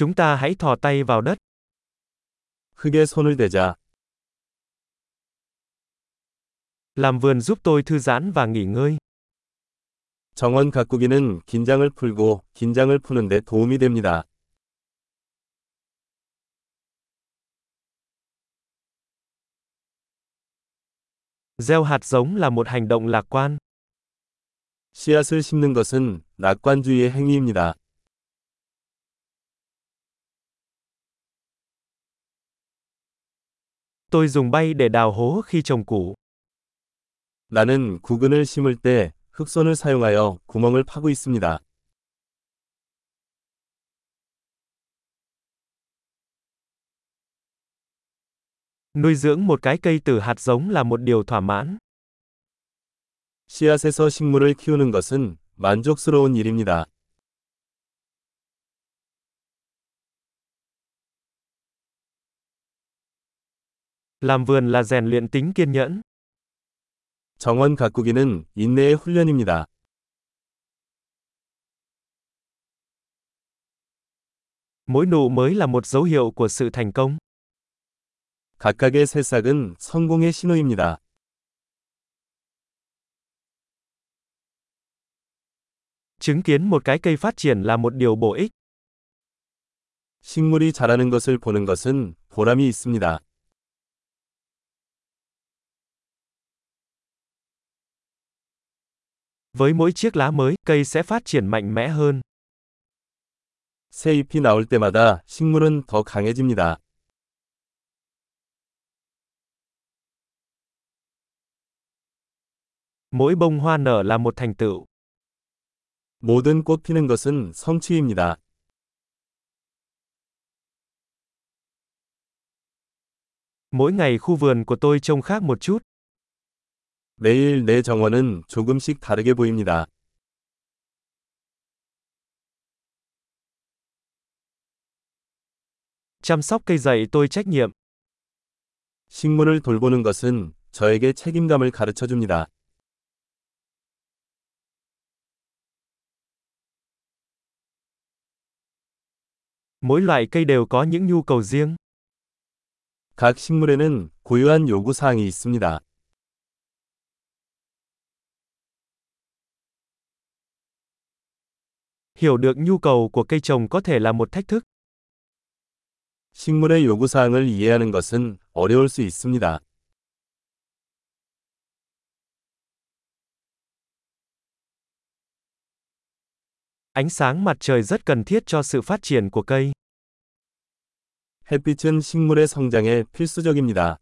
Chúng ta hãy thò tay vào đất. 흙에 손을 대자. Làm vườn giúp tôi thư giãn và nghỉ ngơi. 정원 가꾸기는 긴장을 풀고 긴장을 푸는 데 도움이 됩니다. Gieo hạt giống là một hành động lạc quan. 씨앗을 심는 것은 낙관주의의 행위입니다. Tôi dùng bay để đào hố khi trồng củ. 나는 구근을 심을 때 흑손을 사용하여 구멍을 파고 있습니다. Nuôi dưỡng một cái cây từ hạt giống là một điều thỏa mãn. 씨앗에서 식물을 키우는 것은 만족스러운 일입니다. Làm vườn là rèn luyện tính kiên nhẫn. 정원 가꾸기는 인내의 훈련입니다. Mỗi nụ mới là một dấu hiệu của sự thành công. 각각의 새싹은 성공의 신호입니다. Chứng kiến một cái cây phát triển là một điều bổ ích. 식물이 자라는 것을 보는 것은 보람이 있습니다. Với mỗi chiếc lá mới, cây sẽ phát triển mạnh mẽ hơn. 새 잎이 나올 때마다 식물은 더 강해집니다. Mỗi bông hoa nở là một thành tựu. 모든 꽃 피는 것은 성취입니다. Mỗi ngày khu vườn của tôi trông khác một chút. 매일 내 정원은 조금씩 다르게 보입니다. Chăm sóc cây dạy tôi trách nhiệm. 식물을 돌보는 것은 저에게 책임감을 가르쳐 줍니다. Mỗi loại cây đều có những nhu cầu riêng. 각 식물에는 고유한 요구 사항이 있습니다. Hiểu được nhu cầu của cây trồng có thể là một thách thức. 식물의 요구 사항을 이해하는 것은 어려울 수 있습니다. Ánh sáng mặt trời rất cần thiết cho sự phát triển của cây. 햇빛은 식물의 성장에 필수적입니다.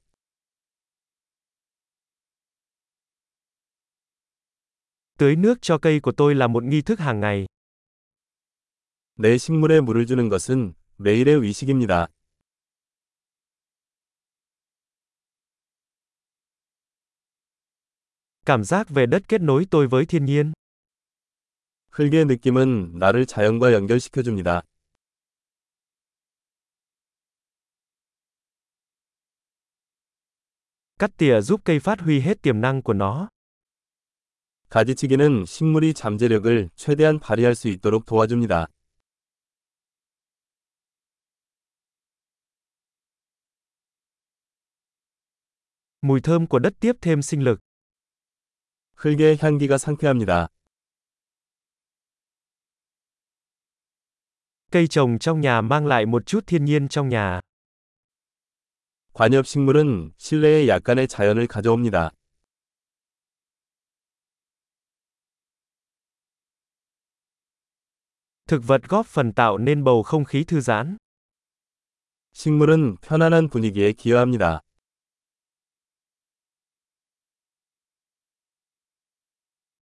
Tưới nước cho cây của tôi là một nghi thức hàng ngày. 내 식물에 물을 주는 것은 매일의 의식입니다. Cảm giác về đất kết nối tôi với thiên nhiên. 흙의 느낌은 나를 자연과 연결시켜 줍니다. Cắt tỉa giúp cây phát huy hết tiềm năng của nó. 가지치기는 식물이 잠재력을 최대한 발휘할 수 있도록 도와줍니다. Mùi thơm của đất tiếp thêm sinh lực. 흙의 향기가 상쾌합니다. Cây trồng trong nhà mang lại một chút thiên nhiên trong nhà. 관엽식물은 실내에 약간의 자연을 가져옵니다. Thực vật góp phần tạo nên bầu không khí thư giãn. 식물은 편안한 분위기에 기여합니다.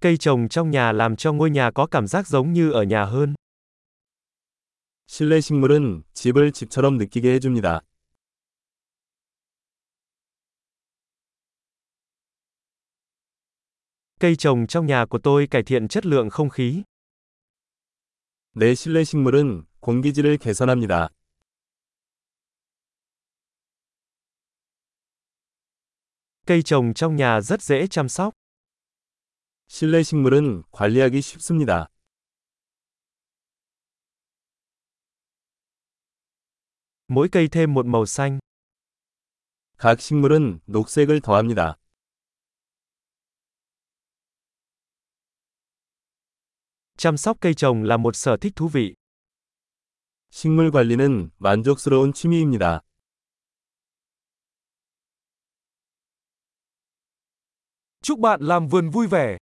Cây trồng trong nhà làm cho ngôi nhà có cảm giác giống như ở nhà hơn. 실내 식물은 집을 집처럼 느끼게 해줍니다. Cây trồng trong nhà của tôi cải thiện chất lượng không khí. 내 실내 식물은 공기질을 개선합니다. Cây trồng trong nhà rất dễ chăm sóc. 실내 식물은 관리하기 쉽습니다. Mỗi cây thêm một màu xanh. 각 식물은 녹색을 더합니다. Chăm sóc cây trồng là một sở thích thú vị. 식물 관리는 만족스러운 취미입니다. Chúc bạn làm vườn vui vẻ.